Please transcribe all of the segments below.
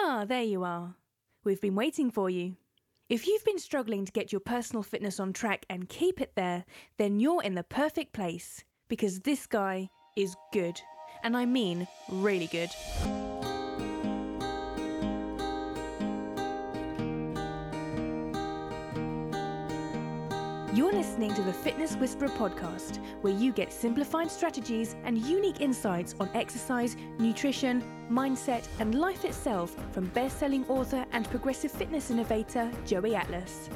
Ah, there you are. We've been waiting for you. If you've been struggling to get your personal fitness on track and keep it there, then you're in the perfect place because this guy is good. And I mean really good. You're listening to the Fitness Whisperer podcast, where you get simplified strategies and unique insights on exercise, nutrition, mindset, and life itself from best selling author and progressive fitness innovator Joey Atlas.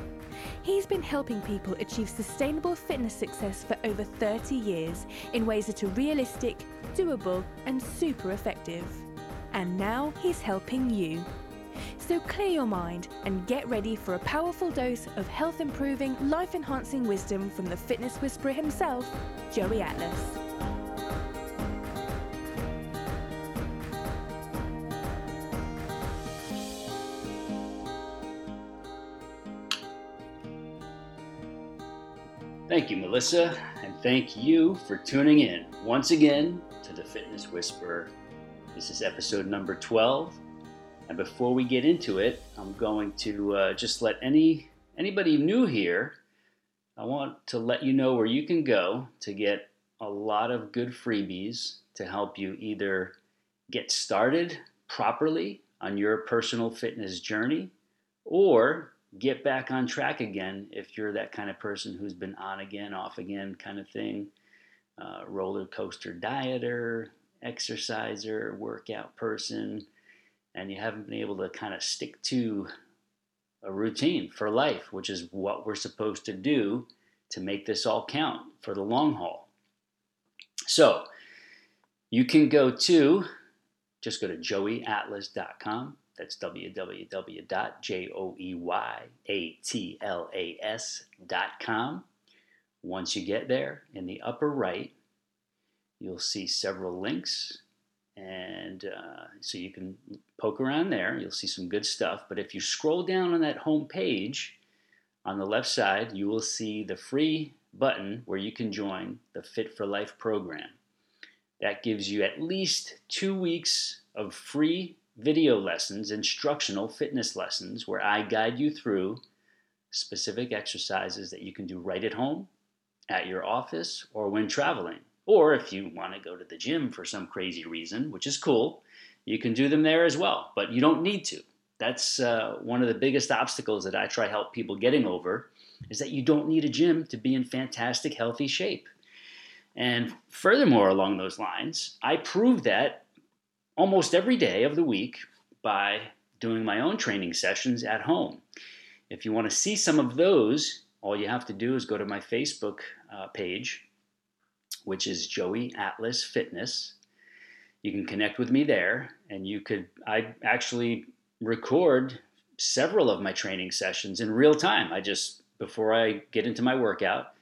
He's been helping people achieve sustainable fitness success for over 30 years in ways that are realistic, doable, and super effective. And now he's helping you. So clear your mind and get ready for a powerful dose of health improving, life enhancing wisdom from the fitness whisperer himself, Joey Atlas. Thank you, Melissa, and thank you for tuning in once again to the Fitness Whisperer. This is episode number 12 and before we get into it, I'm going to uh, just let any anybody new here. I want to let you know where you can go to get a lot of good freebies to help you either get started properly on your personal fitness journey or get back on track again if you're that kind of person who's been on again, off again kind of thing. Uh, roller coaster dieter, exerciser, workout person, and you haven't been able to kind of stick to a routine for life, which is what we're supposed to do to make this all count for the long haul. So you can go to just go to joeyatlas.com. That's www.joeyatlas.com. Once you get there, in the upper right, you'll see several links and uh, so you can poke around there. You'll see some good stuff. But if you scroll down on that home page, on the left side, you will see the free button where you can join the Fit for Life program. That gives you at least two weeks of free video lessons, instructional fitness lessons, where I guide you through specific exercises that you can do right at home, at your office, or when traveling. Or if you want to go to the gym for some crazy reason, which is cool, you can do them there as well, but you don't need to. That's uh, one of the biggest obstacles that I try help people getting over is that you don't need a gym to be in fantastic, healthy shape. And furthermore, along those lines, I prove that almost every day of the week by doing my own training sessions at home. If you want to see some of those, all you have to do is go to my Facebook uh, page which is Joey Atlas Fitness. You can connect with me there, and you could, I actually record several of my training sessions in real time. I just, before I get into my workout,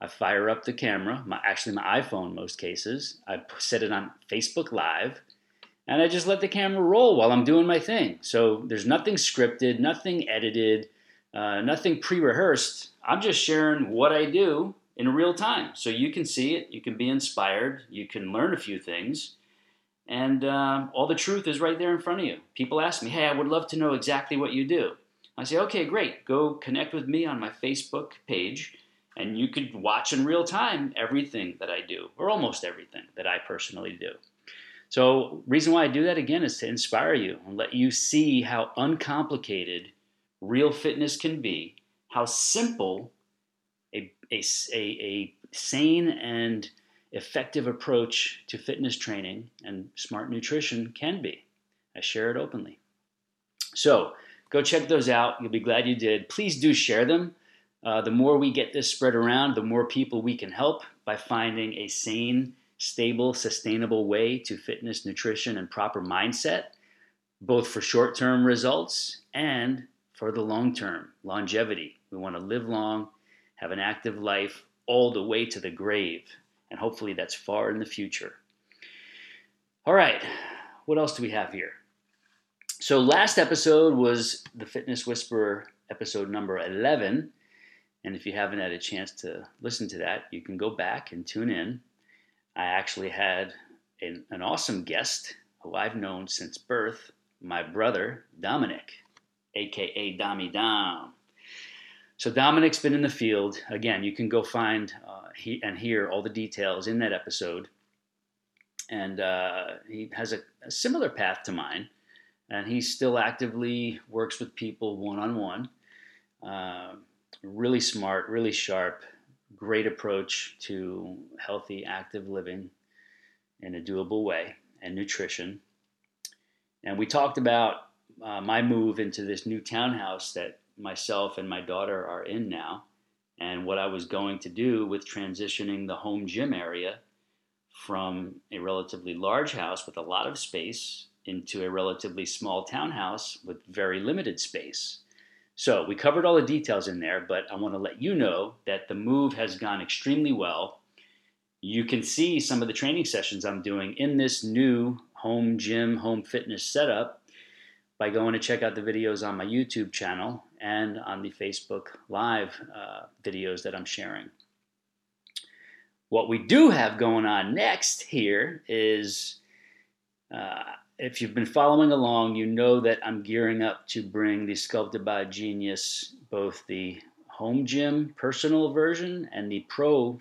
I fire up the camera, my, actually my iPhone most cases. I set it on Facebook Live, and I just let the camera roll while I'm doing my thing. So there's nothing scripted, nothing edited, uh, nothing pre rehearsed. I'm just sharing what I do in real time. So you can see it, you can be inspired, you can learn a few things, and uh, all the truth is right there in front of you. People ask me, hey, I would love to know exactly what you do. I say, okay, great. Go connect with me on my Facebook page, and you could watch in real time everything that I do, or almost everything that I personally do. So, reason why I do that again is to inspire you and let you see how uncomplicated real fitness can be, how simple a, a, a sane and effective approach to fitness training and smart nutrition can be. I share it openly. So go check those out. You'll be glad you did. Please do share them. Uh, the more we get this spread around, the more people we can help by finding a sane, stable, sustainable way to fitness, nutrition, and proper mindset, both for short term results and for the long term longevity. We want to live long have an active life all the way to the grave. And hopefully that's far in the future. All right, what else do we have here? So, last episode was the Fitness Whisperer episode number 11. And if you haven't had a chance to listen to that, you can go back and tune in. I actually had an, an awesome guest who I've known since birth, my brother, Dominic, aka Dommy Dom. So Dominic's been in the field. Again, you can go find uh, he, and hear all the details in that episode. And uh, he has a, a, similar path to mine. And he still actively works with people one on one. Really smart, really sharp, great approach to healthy, active living in a doable way and nutrition. And we talked about uh, my move into this new townhouse that myself and my daughter are in now, and what I was going to do with transitioning the home gym area from a relatively large house with a lot of space into a relatively small townhouse with very limited space. So we covered all the details in there, but I want to let you know that the move has gone extremely well. You can see some of the training sessions I'm doing in this new home gym, home fitness setup by going to check out the videos on my YouTube channel and on the Facebook Live uh, videos that I'm sharing. What we do have going on next here is uh, if you've been following along, you know that I'm gearing up to bring the Sculpted by Genius, both the home gym personal version and the pro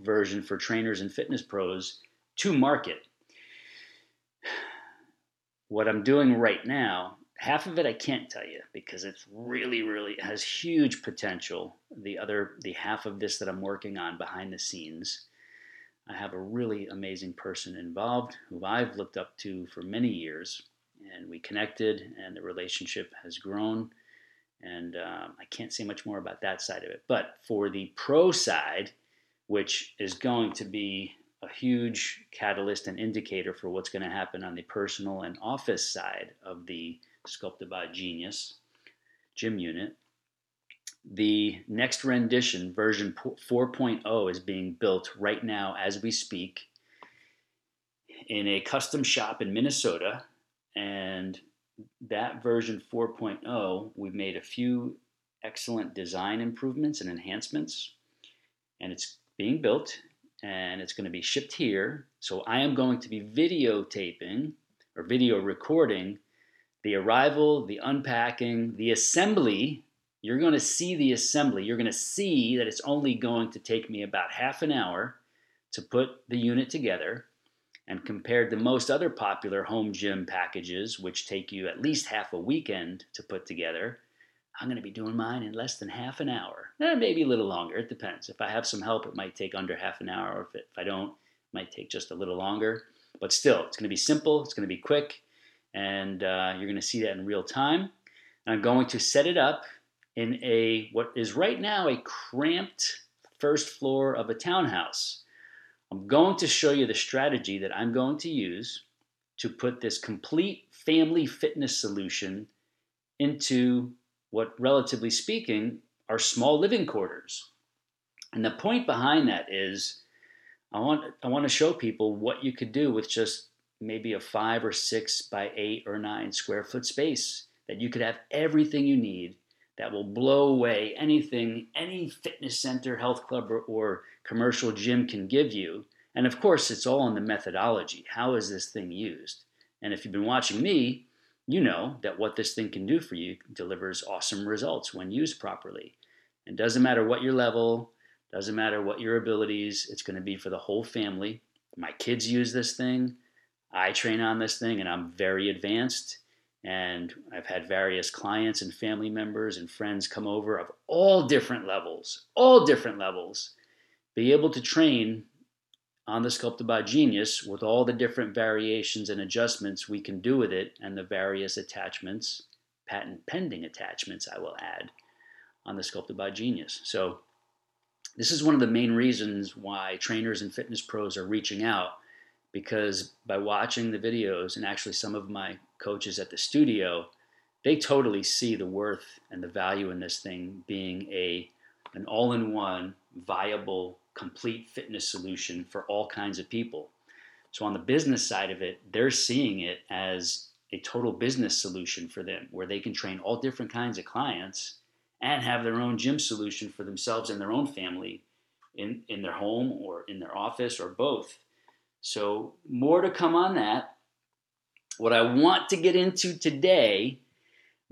version for trainers and fitness pros to market. What I'm doing right now half of it I can't tell you because it's really, really has huge potential. The other, the half of this that I'm working on behind the scenes, I have a really amazing person involved who I've looked up to for many years, and we connected, and the relationship has grown. And um, I can't say much more about that side of it. But for the pro side, which is going to be a huge catalyst and indicator for what's going to happen on the personal and office side of the sculpted by a Genius gym unit. The next rendition, version 4.0, is being built right now as we speak in a custom shop in Minnesota. And that version 4.0, we've made a few excellent design improvements and enhancements. And it's being built and it's going to be shipped here. So I am going to be videotaping or video recording the arrival, the unpacking, the assembly. You're going to see the assembly. You're going to see that it's only going to take me about half an hour to put the unit together. And compared to most other popular home gym packages, which take you at least half a weekend to put together, I'm going to be doing mine in less than half an hour. Eh, maybe a little longer. It depends. If I have some help, it might take under half an hour. If, it, if I don't, it might take just a little longer. But still, it's going to be simple. It's going to be quick and uh, you're going to see that in real time. And I'm going to set it up in a what is right now a cramped first floor of a townhouse. I'm going to show you the strategy that I'm going to use to put this complete family fitness solution into what, relatively speaking, are small living quarters. And the point behind that is I want, I want to show people what you could do with just maybe a five or six by eight or nine square foot space that you could have everything you need that will blow away anything any fitness center, health club, or, or, commercial gym can give you. And of course, it's all in the methodology. How is this thing used? And if you've been watching me, you know that what this thing can do for you delivers awesome results when used properly. And doesn't matter what your level, doesn't matter what your abilities, it's going to be for the whole family. My kids use this thing. I train on this thing and I'm very advanced. And I've had various clients and family members and friends come over of all different levels, all different levels, be able to train on the Sculpted by Genius with all the different variations and adjustments we can do with it and the various attachments, patent pending attachments, I will add, on the Sculpted by Genius. So, this is one of the main reasons why trainers and fitness pros are reaching out because by watching the videos and actually some of my coaches at the studio, they totally see the worth and the value in this thing being a an all-in-one viable complete fitness solution for all kinds of people. So on the business side of it, they're seeing it as a total business solution for them where they can train all different kinds of clients and have their own gym solution for themselves and their own family in, in their home or in their office or both so, more to come on that. what I want to get into today,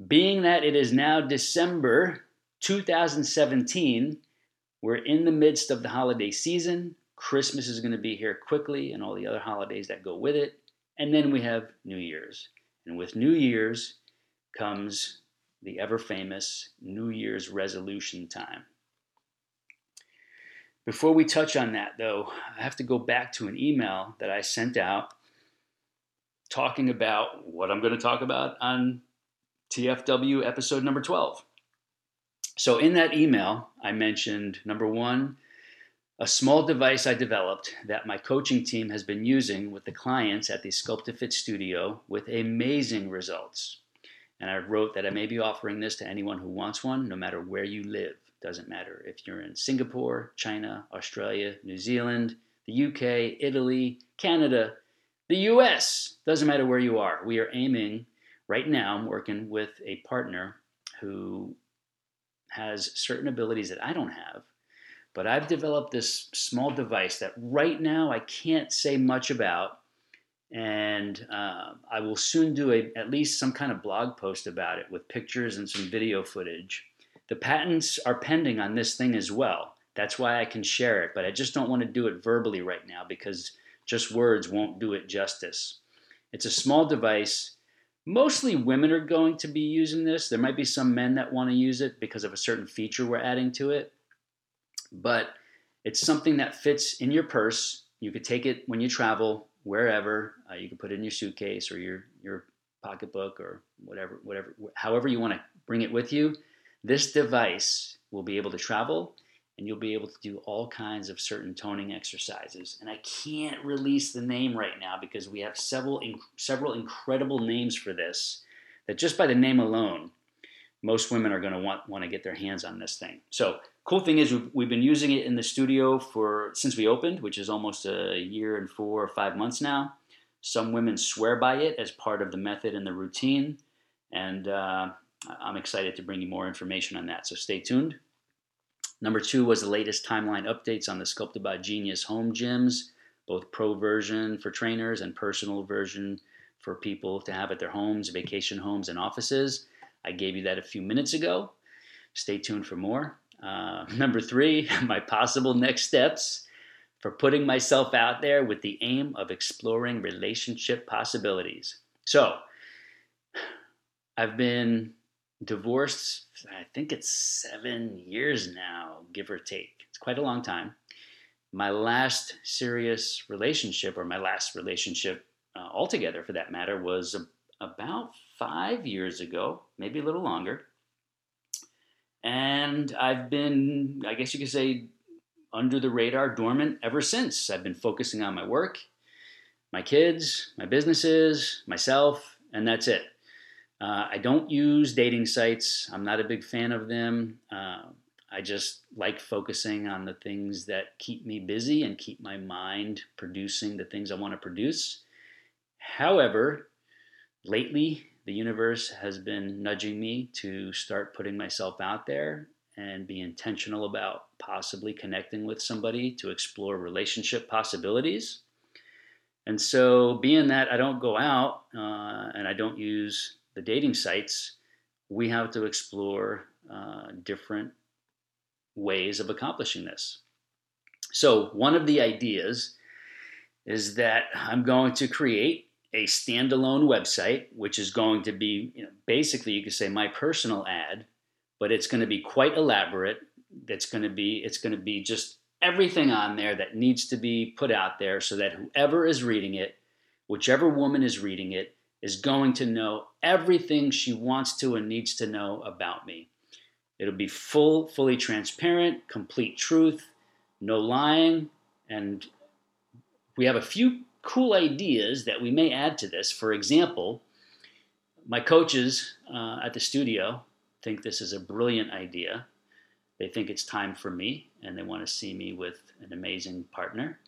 being that it is now December 2017, we're in the midst of the holiday season. Christmas is going to be here quickly and all the other holidays that go with it. And then we have New Year's. And with New Year's comes the ever famous New Year's resolution time. Before we touch on that, though, I have to go back to an email that I sent out talking about what I'm going to talk about on TFW episode number 12. So, in that email, I mentioned number one, a small device I developed that my coaching team has been using with the clients at the Sculpt to Fit studio with amazing results. And I wrote that I may be offering this to anyone who wants one, no matter where you live. Doesn't matter if you're in Singapore, China, Australia, New Zealand, the UK, Italy, Canada, the US. Doesn't matter where you are. We are aiming, right now, I'm working with a partner who has certain abilities that I don't have. But I've developed this small device that right now I can't say much about. And uh, I will soon do a, at least some kind of blog post about it with pictures and some video footage. The patents are pending on this thing as well. That's why I can share it, but I just don't want to do it verbally right now because just words won't do it justice. It's a small device Mostly women are going to be using this. There might be some men that want to use it because of a certain feature we're adding to it. But it's something that fits in your purse. You could take it when you travel wherever. Uh, you can put it in your suitcase or your your pocketbook or whatever whatever however you want to bring it with you. This device will be able to travel and you'll be able to do all kinds of certain toning exercises. And I can't release the name right now because we have several several incredible names for this. That just by the name alone, most women are going to want want to get their hands on this thing. So cool thing is we've, we've been using it in the studio for since we opened, which is almost a year and four or five months now. Some women swear by it as part of the method and the routine, and uh, I'm excited to bring you more information on that. So stay tuned. Number two was the latest timeline updates on the Sculpted by Genius home gyms, both pro version for trainers and personal version for people to have at their homes, vacation homes, and offices. I gave you that a few minutes ago. Stay tuned for more. Uh, number three, my possible next steps for putting myself out there with the aim of exploring relationship possibilities. So, I've been divorced, I think it's seven years now, give or take. It's quite a long time. My last serious relationship, or my last relationship uh, altogether for that matter, was a, about five years ago, maybe a little longer. And I've been, I guess you could say, under the radar, dormant ever since. I've been focusing on my work, my kids, my businesses, myself, and that's it. Uh, I don't use dating sites. I'm not a big fan of them. Uh, I just like focusing on the things that keep me busy and keep my mind producing the things I want to produce. However, lately, the universe has been nudging me to start putting myself out there and be intentional about possibly connecting with somebody to explore relationship possibilities. And so, being that I don't go out uh, and I don't use the dating sites, we have to explore uh, different ways of accomplishing this. So, one of the ideas is that I'm going to create a standalone website, which is going to be you know, basically, you could say, my personal ad, but it's going to be quite elaborate. That's going to be, it's going to be just everything on there that needs to be put out there so that whoever is reading it, whichever woman is reading it, is going to know everything she wants to and needs to know about me. It'll be full, fully transparent, complete truth, no lying, and we have a few cool ideas that we may add to this. For example, my coaches uh, at the studio think this is a brilliant idea. They think it's time for me, and they want to see me with an amazing partner.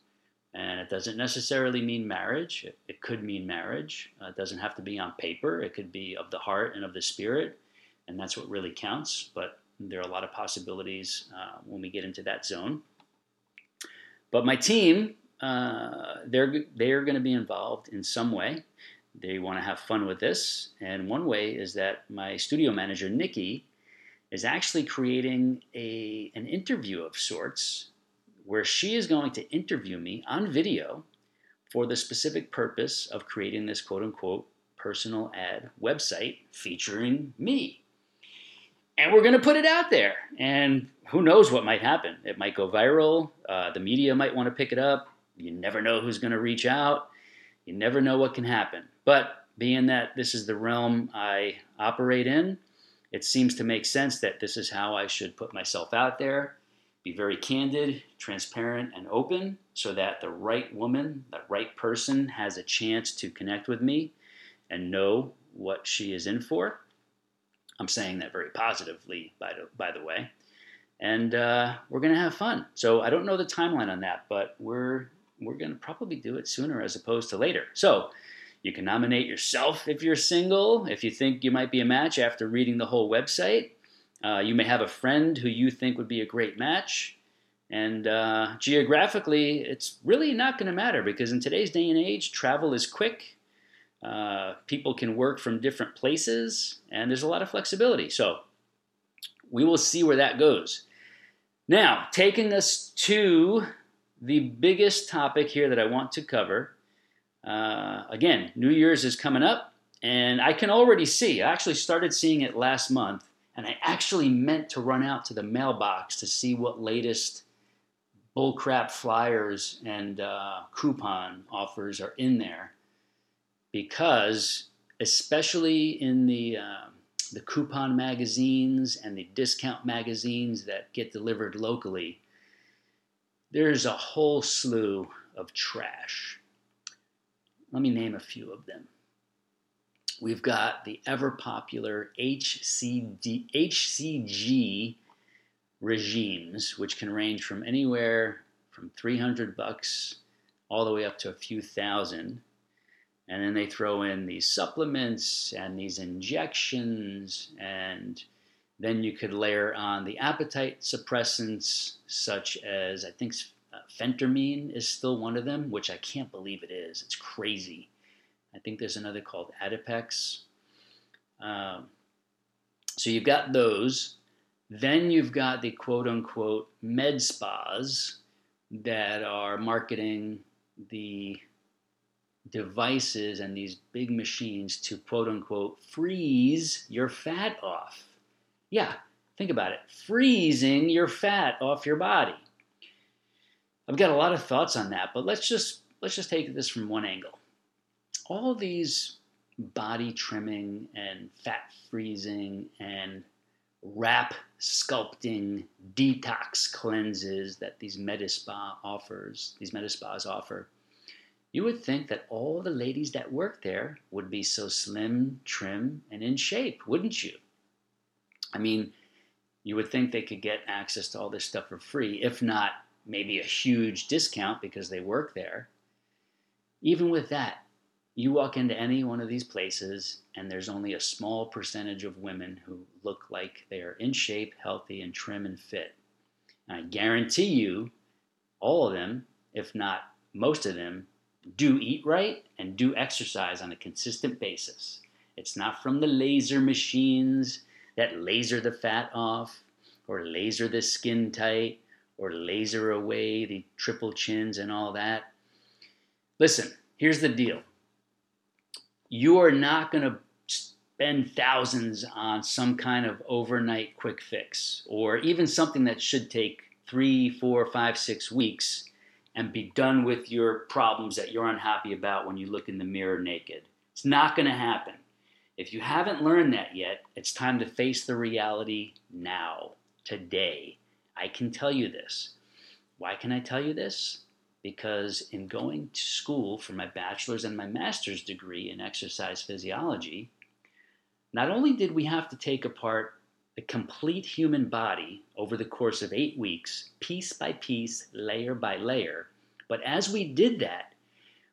And it doesn't necessarily mean marriage. It, it could mean marriage. Uh, it doesn't have to be on paper. It could be of the heart and of the spirit. And that's what really counts. But there are a lot of possibilities uh, when we get into that zone. But my team, uh, they're, they're going to be involved in some way. they want to have fun with this. And one way is that my studio manager, Nikki, is actually creating a, an interview of sorts where she is going to interview me on video for the specific purpose of creating this quote unquote personal ad website featuring me. And we're going to put it out there. And who knows what might happen? It might go viral. Uh, the media might want to pick it up. You never know who's going to reach out. You never know what can happen. But being that this is the realm I operate in, it seems to make sense that this is how I should put myself out there, be very candid, transparent, and open so that the right woman, the right person has a chance to connect with me and know what she is in for. I'm saying that very positively, by the, by the way. And uh, we're going to have fun. So I don't know the timeline on that, but we're we're going to probably do it sooner as opposed to later. So you can nominate yourself if you're single, if you think you might be a match after reading the whole website. Uh, you may have a friend who you think would be a great match. And uh, geographically, it's really not going to matter because in today's day and age, travel is quick. Uh, people can work from different places, and there's a lot of flexibility. So we will see where that goes. Now, taking us to the biggest topic here that I want to cover. Uh, again, New Year's is coming up, and I can already see, I actually started seeing it last month, and I actually meant to run out to the mailbox to see what latest bullcrap flyers and uh, coupon offers are in there. Because, especially in the uh, the coupon magazines and the discount magazines that get delivered locally, there's a whole slew of trash. Let me name a few of them. We've got the ever popular HCD, HCG regimes, which can range from anywhere from 300 bucks all the way up to a few thousand. And then they throw in these supplements and these injections and then you could layer on the appetite suppressants, such as I think uh, phentermine is still one of them, which I can't believe it is. It's crazy. I think there's another called Adipex. Um, so you've got those. Then you've got the quote unquote med spas that are marketing the devices and these big machines to quote unquote freeze your fat off. Yeah, think about it freezing your fat off your body. I've got a lot of thoughts on that, but let's just let's just take this from one angle. All these body trimming and fat freezing and wrap sculpting detox cleanses that these Medispa offers, these Medispas offer, you would think that all the ladies that work there would be so slim, trim, and in shape, wouldn't you? I mean, you would think they could get access to all this stuff for free, if not maybe a huge discount because they work there. Even with that, you walk into any one of these places and there's only a small percentage of women who look like they are in shape, healthy, and trim and fit. And I guarantee you, all of them, if not most of them, do eat right and do exercise on a consistent basis. It's not from the laser machines that laser the fat off, or laser the skin tight, or laser away the triple chins and all that. Listen, here's the deal you are not going to spend thousands on some kind of overnight quick fix, or even something that should take three, four, five, six weeks and be done with your problems that you're unhappy about when you look in the mirror naked. It's not going to happen. If you haven't learned that yet, it's time to face the reality now, today. I can tell you this. Why can I tell you this? Because in going to school for my bachelor's and my master's degree in exercise physiology, not only did we have to take apart the complete human body over the course of eight weeks, piece by piece, layer by layer, but as we did that,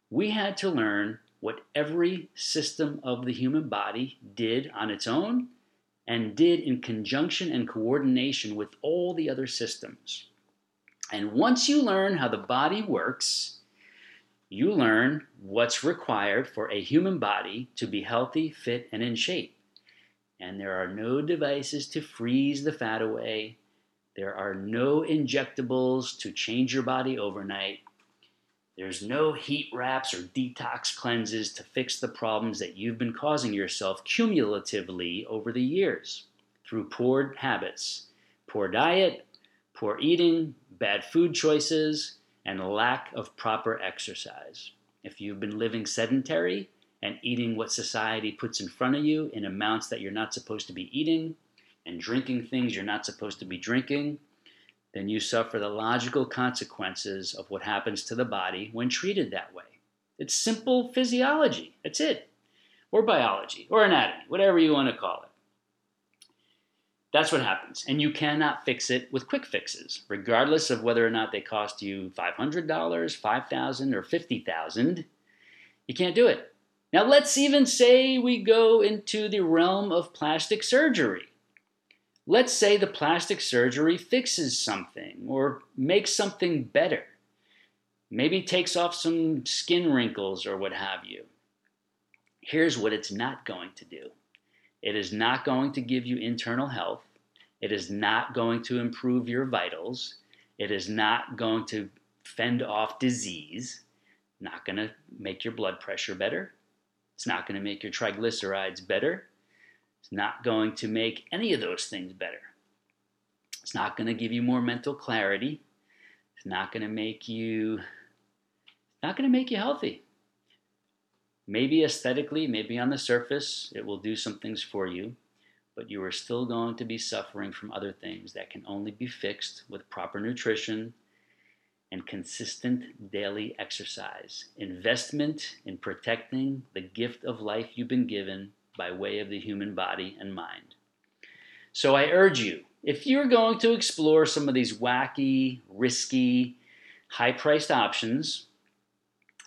we had to learn what every system of the human body did on its own and did in conjunction and coordination with all the other systems. And once you learn how the body works, you learn what's required for a human body to be healthy, fit, and in shape. And there are no devices to freeze the fat away. There are no injectables to change your body overnight. There's no heat wraps or detox cleanses to fix the problems that you've been causing yourself cumulatively over the years through poor habits, poor diet, poor eating, bad food choices, and lack of proper exercise. If you've been living sedentary and eating what society puts in front of you in amounts that you're not supposed to be eating, and drinking things you're not supposed to be drinking, then you suffer the logical consequences of what happens to the body when treated that way. It's simple physiology. That's it. Or biology, or anatomy, whatever you want to call it. That's what happens. And you cannot fix it with quick fixes, regardless of whether or not they cost you $500, $5,000, or $50,000. You can't do it. Now, let's even say we go into the realm of plastic surgery. Let's say the plastic surgery fixes something or makes something better. Maybe takes off some skin wrinkles or what have you. Here's what it's not going to do it is not going to give you internal health. It is not going to improve your vitals. It is not going to fend off disease. Not going to make your blood pressure better. It's not going to make your triglycerides better. It's not going to make any of those things better. It's not going to give you more mental clarity. It's not going to make you It's not going to make you healthy. Maybe aesthetically, maybe on the surface, it will do some things for you, but you are still going to be suffering from other things that can only be fixed with proper nutrition and consistent daily exercise. Investment in protecting the gift of life you've been given by way of the human body and mind. So I urge you, if you're going to explore some of these wacky, risky, high priced options,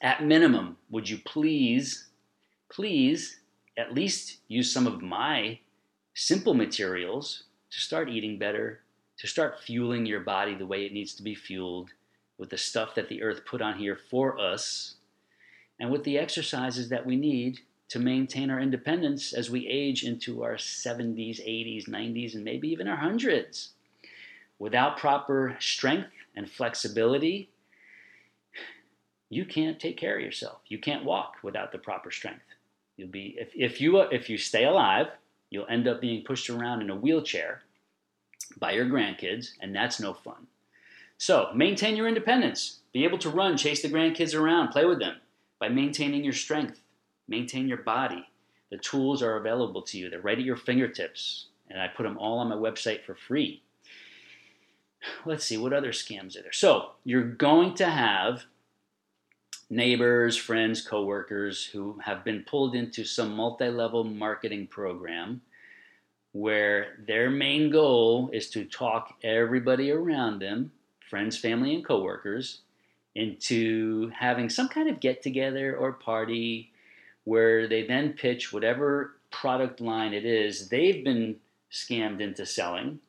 at minimum, would you please, please at least use some of my simple materials to start eating better, to start fueling your body the way it needs to be fueled with the stuff that the earth put on here for us, and with the exercises that we need to maintain our independence as we age into our 70s, 80s, 90s, and maybe even our hundreds. Without proper strength and flexibility, you can't take care of yourself. You can't walk without the proper strength. You'll be if, if you uh, if you stay alive, you'll end up being pushed around in a wheelchair by your grandkids, and that's no fun. So maintain your independence. Be able to run, chase the grandkids around, play with them by maintaining your strength maintain your body. The tools are available to you, they're right at your fingertips. And I put them all on my website for free. Let's see, what other scams are there? So, you're going to have neighbors, friends, coworkers who have been pulled into some multi level marketing program where their main goal is to talk everybody around them, friends, family, and coworkers, into having some kind of get together or party where they then pitch whatever product line it is they've been scammed into selling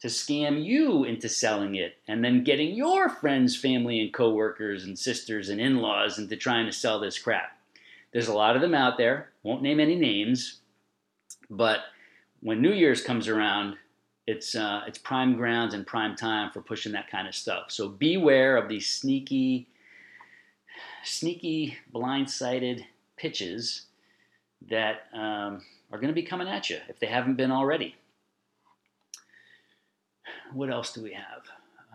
to scam you into selling it and then getting your friends, family, and coworkers and sisters and in laws into trying to sell this crap. There's a lot of them out there, won't name any names, but when New Year's comes around, it's, uh, it's prime grounds and prime time for pushing that kind of stuff. So beware of these sneaky, sneaky, blindsided pitches that um, are going to be coming at you if they haven't been already. What else do we have?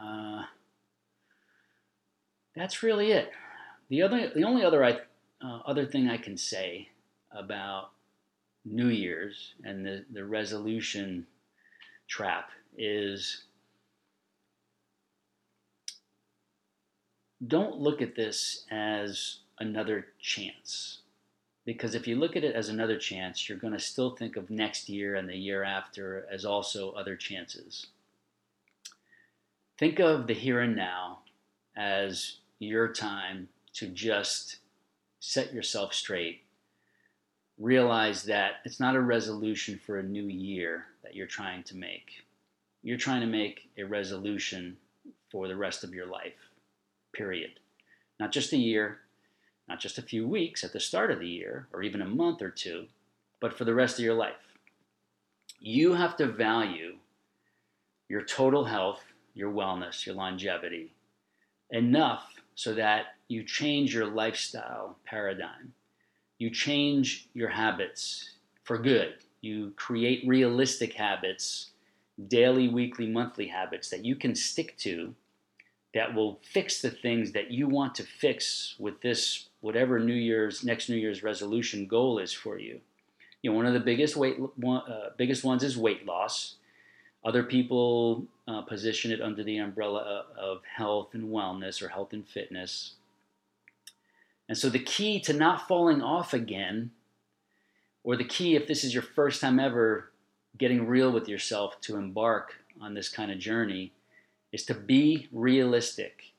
Uh, that's really it. The other, the only other I, uh, other thing I can say about New Year's and the, the resolution trap is don't look at this as another chance. Because if you look at it as another chance, you're going to still think of next year and the year after as also other chances. Think of the here and now as your time to just set yourself straight. Realize that it's not a resolution for a new year that you're trying to make. You're trying to make a resolution for the rest of your life, period. Not just a year, not just a few weeks at the start of the year or even a month or two, but for the rest of your life. You have to value your total health, your wellness, your longevity enough so that you change your lifestyle paradigm. You change your habits for good. You create realistic habits, daily, weekly, monthly habits that you can stick to that will fix the things that you want to fix with this whatever New Year's next New Year's resolution goal is for you. You know, one of the biggest weight uh, biggest ones is weight loss. Other people uh, position it under the umbrella of health and wellness or health and fitness. And so the key to not falling off again, or the key if this is your first time ever getting real with yourself to embark on this kind of journey, is to be realistic.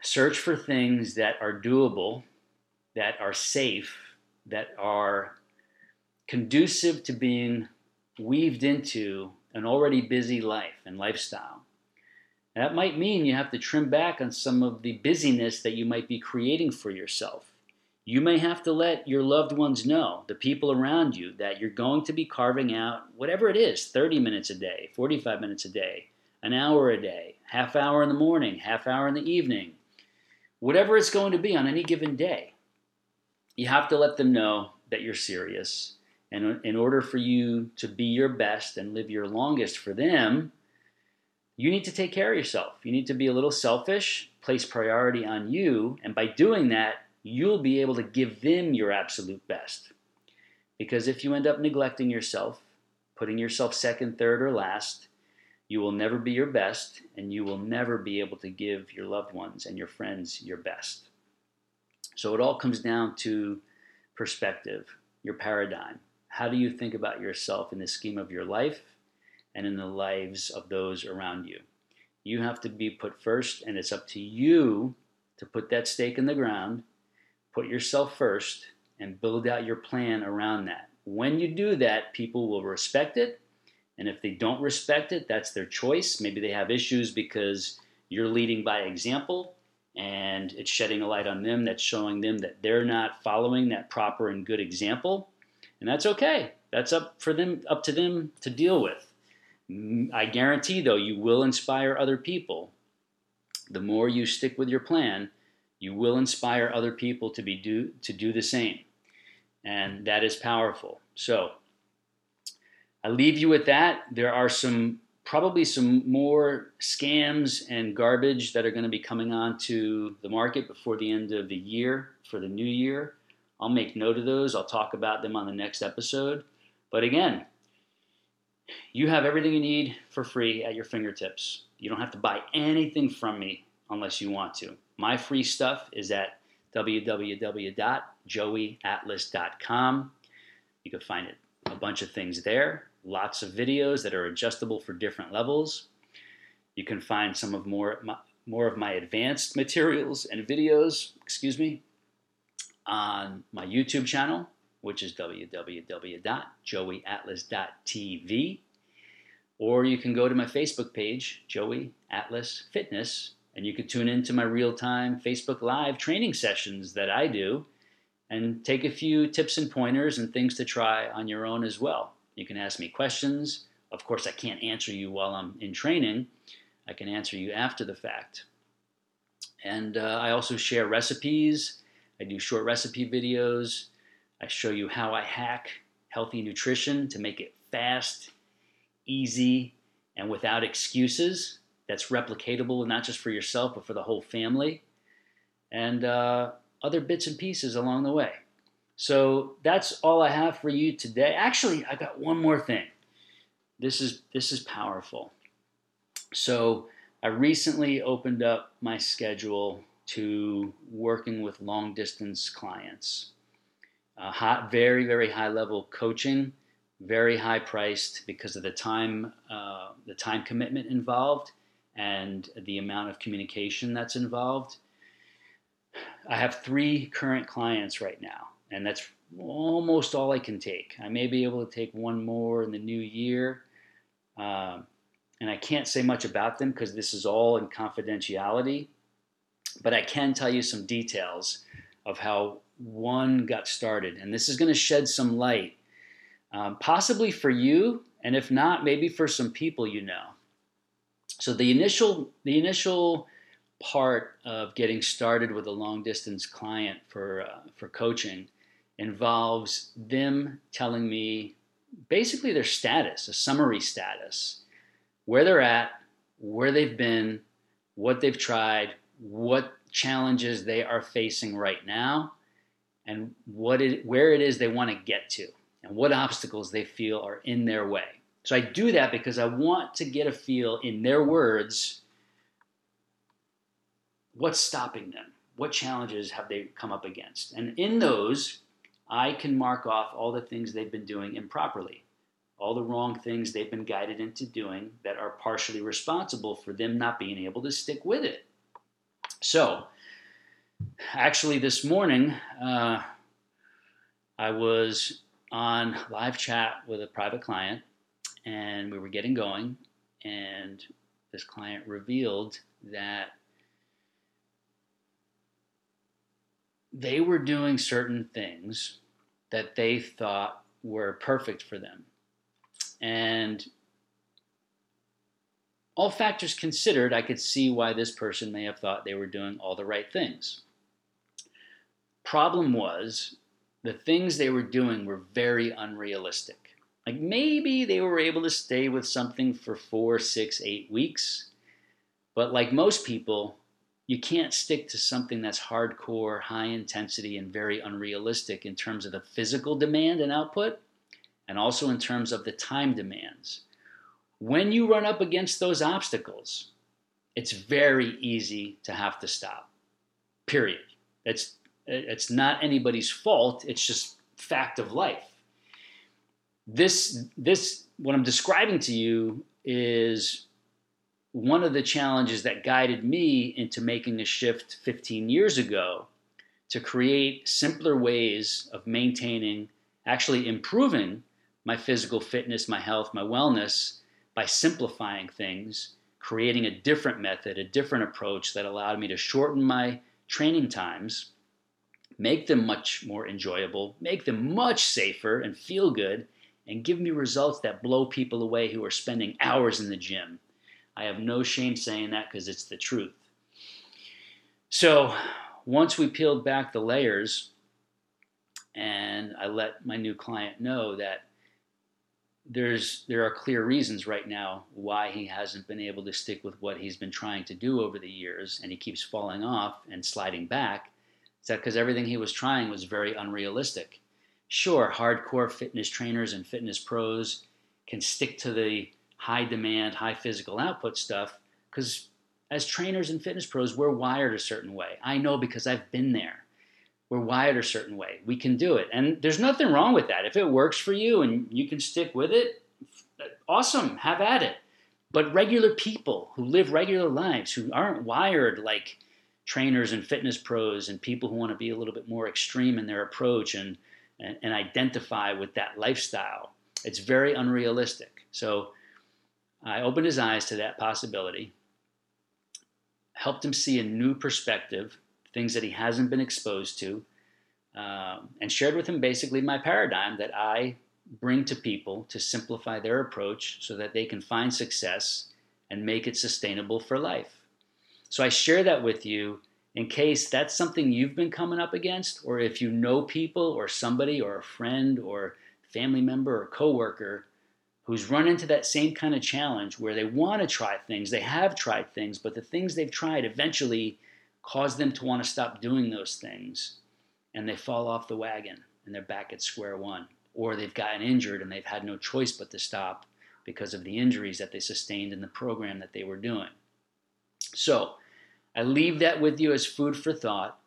Search for things that are doable, that are safe, that are conducive to being weaved into an already busy life and lifestyle. that might mean you have to trim back on some of the busyness that you might be creating for yourself. You may have to let your loved ones know, the people around you, that you're going to be carving out whatever it is 30 minutes a day, 45 minutes a day, an hour a day, half hour in the morning, half hour in the evening, whatever it's going to be on any given day. You have to let them know that you're serious. And in order for you to be your best and live your longest for them, you need to take care of yourself. You need to be a little selfish, place priority on you, and by doing that, you'll be able to give them your absolute best. Because if you end up neglecting yourself, putting yourself second, third, or last, you will never be your best, and you will never be able to give your loved ones and your friends your best. So it all comes down to perspective, your paradigm. How do you think about yourself in the scheme of your life and in the lives of those around you? You have to be put first, and it's up to you to put that stake in the ground, put yourself first, and build out your plan around that. When you do that, people will respect it and if they don't respect it, that's their choice. Maybe they have issues because you're leading by example and it's shedding a light on them that's showing them that they're not following that proper and good example. And that's okay. That's up for them up to them to deal with. I guarantee though you will inspire other people. The more you stick with your plan, you will inspire other people to be do to do the same. And that is powerful. So, I leave you with that. There are some probably some more scams and garbage that are going to be coming onto the market before the end of the year for the new year. I'll make note of those. I'll talk about them on the next episode. But again, you have everything you need for free at your fingertips. You don't have to buy anything from me unless you want to. My free stuff is at www.joeyatlas.com. You can find it a bunch of things there lots of videos that are adjustable for different levels. You can find some of more, more of my advanced materials and videos, excuse me, on my YouTube channel, which is www.joeyatlas.tv. Or you can go to my Facebook page, Joey Atlas Fitness, and you can tune into my real time Facebook Live training sessions that I do and take a few tips and pointers and things to try on your own as well. You can ask me questions. Of course, I can't answer you while I'm in training. I can answer you after the fact. And uh, I also share recipes. I do short recipe videos. I show you how I hack healthy nutrition to make it fast, easy, and without excuses. That's replicatable, not just for yourself, but for the whole family. And uh, other bits and pieces along the way. So that's all I have for you today. Actually, I got one more thing. This is this is powerful. So I recently opened up my schedule to working with long distance clients. Uh, very very high level coaching, very high priced because of the time uh, the time commitment involved and the amount of communication that's involved. I have three current clients right now and that's almost all I can take. I may be able to take one more in the new year, um, and I can't say much about them because this is all in confidentiality. But I can tell you some details of how one got started. And this is going to shed some light, um, possibly for you, and if not, maybe for some people you know. So the initial the initial part of getting started with a long distance client for uh, for coaching involves them telling me basically their status, a summary status, where they're at, where they've been, what they've tried, what challenges they are facing right now, and what it, where it is they want to get to, and what obstacles they feel are in their way. So I do that because I want to get a feel in their words what's stopping them? What challenges have they come up against? And in those, I can mark off all the things they've been doing improperly, all the wrong things they've been guided into doing that are partially responsible for them not being able to stick with it. So, actually, this morning, uh, I was on live chat with a private client, and we were getting going, and this client revealed that they were doing certain things that they thought were perfect for them. And all factors considered, I could see why this person may have thought they were doing all the right things. Problem was, the things they were doing were very unrealistic. Like maybe they were able to stay with something for four, six, eight weeks, but like most people, you can't stick to something that's hardcore, high intensity, and very unrealistic in terms of the physical demand and output, and also in terms of the time demands. When you run up against those obstacles, it's very easy to have to stop. Period. It's it's not anybody's fault. It's just fact of life. This this what I'm describing to you is one of the challenges that guided me into making a shift 15 years ago to create simpler ways of maintaining, actually improving my physical fitness, my health, my wellness by simplifying things, creating a different method, a different approach that allowed me to shorten my training times, make them much more enjoyable, make them much safer and feel good, and give me results that blow people away who are spending hours in the gym I have no shame saying that because it's the truth. So once we peeled back the layers, and I let my new client know that there's there are clear reasons right now why he hasn't been able to stick with what he's been trying to do over the years, and he keeps falling off and sliding back. Is that because everything he was trying was very unrealistic? Sure, hardcore fitness trainers and fitness pros can stick to the high demand, high physical output stuff because as trainers and fitness pros, we're wired a certain way. I know because I've been there. We're wired a certain way. We can do it. And there's nothing wrong with that. If it works for you and you can stick with it, awesome, have at it. But regular people who live regular lives, who aren't wired like trainers and fitness pros and people who want to be a little bit more extreme in their approach and, and, and identify with that lifestyle, it's very unrealistic. So I opened his eyes to that possibility, helped him see a new perspective, things that he hasn't been exposed to, um, and shared with him basically my paradigm that I bring to people to simplify their approach so that they can find success and make it sustainable for life. So I share that with you in case that's something you've been coming up against, or if you know people or somebody or a friend or family member or coworker who's run into that same kind of challenge where they want to try things, they have tried things, but the things they've tried eventually cause them to want to stop doing those things and they fall off the wagon and they're back at square one. Or they've gotten injured and they've had no choice but to stop because of the injuries that they sustained in the program that they were doing. So, I leave that with you as food for thought.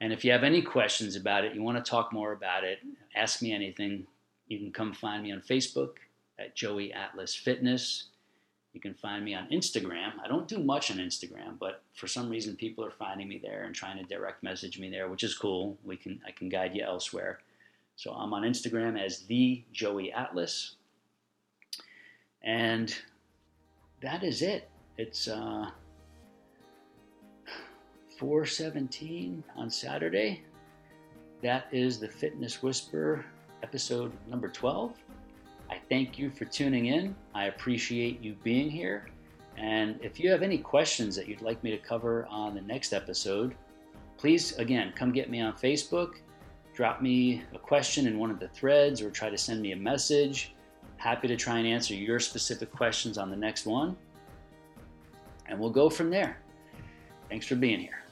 And if you have any questions about it, you want to talk more about it, ask me anything, you can come find me on Facebook at Joey Atlas Fitness. You can find me on Instagram. I don't do much on Instagram, but for some reason people are finding me there and trying to direct message me there, which is cool. We can I can guide you elsewhere. So I'm on Instagram as the Joey Atlas. And that is it. It's uh 417 on Saturday. that is the Fitness Whisper episode number 12. I thank you for tuning in. I appreciate you being here. And if you have any questions that you'd like me to cover on the next episode, please, again, come get me on Facebook. Drop me a question in one of the threads or try to send me a message. Happy to try and answer your specific questions on the next one. And we'll go from there. Thanks for being here.